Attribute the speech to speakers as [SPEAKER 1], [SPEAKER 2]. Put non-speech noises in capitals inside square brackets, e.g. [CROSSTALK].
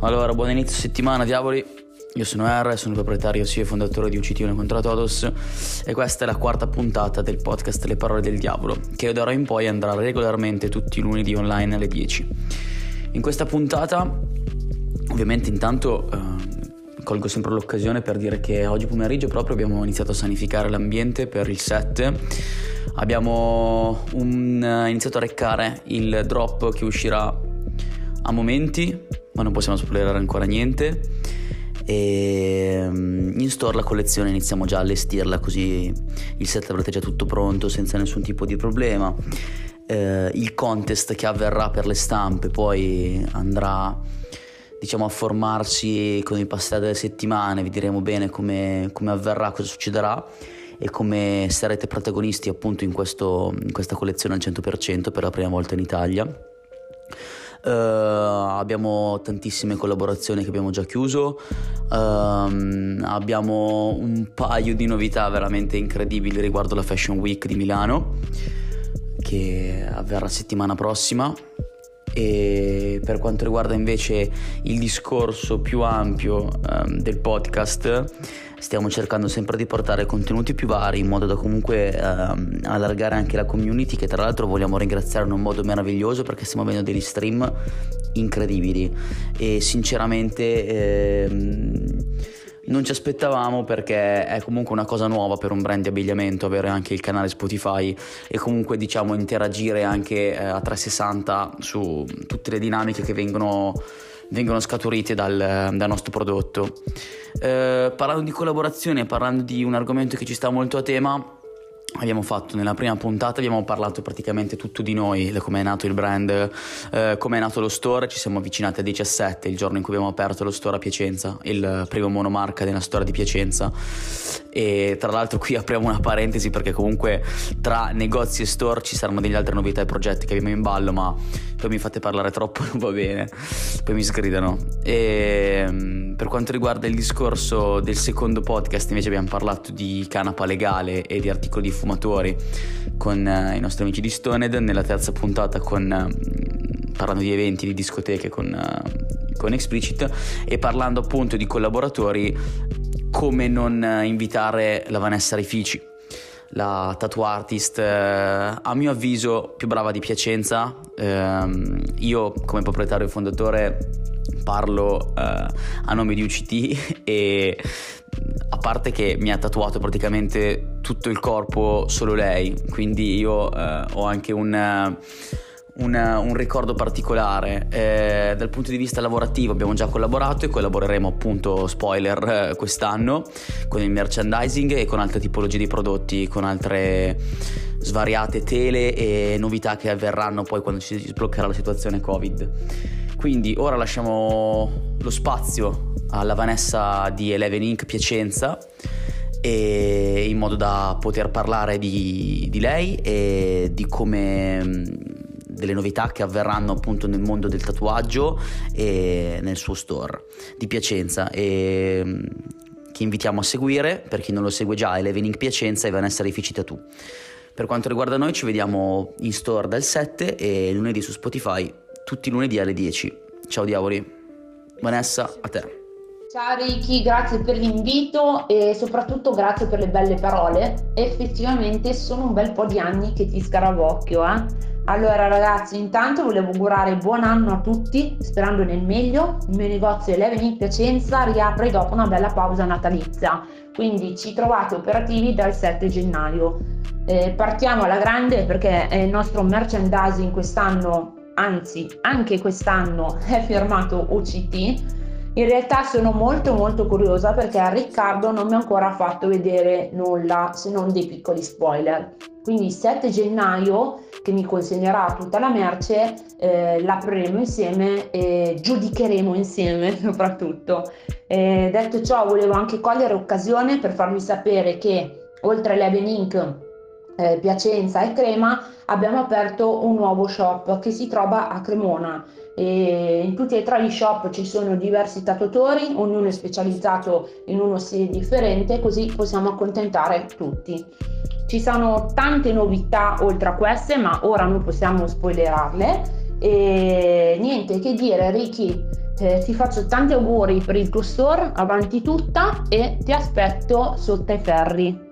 [SPEAKER 1] Allora, buon inizio settimana, diavoli. Io sono R, sono il proprietario e fondatore di UCT Uno contro Todos e questa è la quarta puntata del podcast Le parole del diavolo, che da ora in poi andrà regolarmente tutti i lunedì online alle 10. In questa puntata, ovviamente intanto eh, colgo sempre l'occasione per dire che oggi pomeriggio proprio abbiamo iniziato a sanificare l'ambiente per il set. Abbiamo un, uh, iniziato a reccare il drop che uscirà a momenti, ma non possiamo spoilerare ancora niente. E mm, in store la collezione iniziamo già a allestirla così il set avrete già tutto pronto senza nessun tipo di problema. Eh, il contest che avverrà per le stampe poi andrà diciamo a formarsi con il passare delle settimane, vi diremo bene come, come avverrà, cosa succederà e come sarete protagonisti appunto in, questo, in questa collezione al 100% per la prima volta in Italia. Uh, abbiamo tantissime collaborazioni che abbiamo già chiuso, uh, abbiamo un paio di novità veramente incredibili riguardo la Fashion Week di Milano che avverrà settimana prossima e per quanto riguarda invece il discorso più ampio um, del podcast stiamo cercando sempre di portare contenuti più vari in modo da comunque um, allargare anche la community che tra l'altro vogliamo ringraziare in un modo meraviglioso perché stiamo avendo degli stream incredibili. E sinceramente ehm, non ci aspettavamo perché è comunque una cosa nuova per un brand di abbigliamento avere anche il canale Spotify e comunque diciamo interagire anche eh, a 360 su tutte le dinamiche che vengono, vengono scaturite dal, dal, nostro prodotto. Eh, parlando di collaborazione, parlando di un argomento che ci sta molto a tema, abbiamo fatto nella prima puntata abbiamo parlato praticamente tutto di noi come è nato il brand eh, come è nato lo store. Ci siamo avvicinati a 17 il giorno in cui abbiamo aperto lo store a Piacenza il primo monomarca della storia di Piacenza. E tra l'altro qui apriamo una parentesi perché comunque tra negozi e store ci saranno delle altre novità e progetti che abbiamo in ballo ma poi mi fate parlare troppo non [LAUGHS] va bene. Poi mi sgridano. E mm, per quanto riguarda il discorso del secondo podcast invece abbiamo parlato di canapa legale e di articoli di fumatori con uh, i nostri amici di Stoned, nella terza puntata con, uh, parlando di eventi, di discoteche con, uh, con Explicit e parlando appunto di collaboratori come non invitare la Vanessa Rifici la tattoo artist a mio avviso più brava di Piacenza. Ehm, io come proprietario e fondatore parlo a nome di UCT [LAUGHS] e a parte che mi ha tatuato praticamente tutto il corpo solo lei, quindi io eh, ho anche un, un, un ricordo particolare. Eh, dal punto di vista lavorativo abbiamo già collaborato e collaboreremo appunto, spoiler, eh, quest'anno con il merchandising e con altre tipologie di prodotti, con altre svariate tele e novità che avverranno poi quando ci sbloccherà la situazione Covid. Quindi ora lasciamo lo spazio alla Vanessa di Eleven Inc. Piacenza in modo da poter parlare di, di lei e di come mm, delle novità che avverranno appunto nel mondo del tatuaggio e nel suo store di Piacenza. E mm, che invitiamo a seguire per chi non lo segue già Inc. Piacenza e Vanessa Rifici Tattoo. Per quanto riguarda noi ci vediamo in store dal 7 e lunedì su Spotify tutti i lunedì alle 10 ciao diavoli. Vanessa a te
[SPEAKER 2] Ciao Ricky, grazie per l'invito e soprattutto grazie per le belle parole. Effettivamente sono un bel po' di anni che ti scaravocchio, eh? Allora ragazzi, intanto volevo augurare buon anno a tutti, sperando nel meglio. Il mio negozio Eleven in Piacenza riapre dopo una bella pausa natalizia, quindi ci trovate operativi dal 7 gennaio. Eh, partiamo alla grande perché il nostro merchandising quest'anno, anzi anche quest'anno, è firmato OCT in realtà sono molto molto curiosa perché Riccardo non mi ha ancora fatto vedere nulla se non dei piccoli spoiler. Quindi il 7 gennaio che mi consegnerà tutta la merce eh, l'apriremo insieme e giudicheremo insieme [LAUGHS] soprattutto. Eh, detto ciò volevo anche cogliere occasione per farvi sapere che oltre all'Even Inc. Eh, Piacenza e Crema abbiamo aperto un nuovo shop che si trova a Cremona e in tutti e tre gli shop ci sono diversi tatuatori, ognuno è specializzato in uno stile differente, così possiamo accontentare tutti. Ci sono tante novità oltre a queste, ma ora non possiamo spoilerarle. E niente, che dire Ricky, eh, ti faccio tanti auguri per il tuo store, avanti tutta e ti aspetto sotto ai ferri.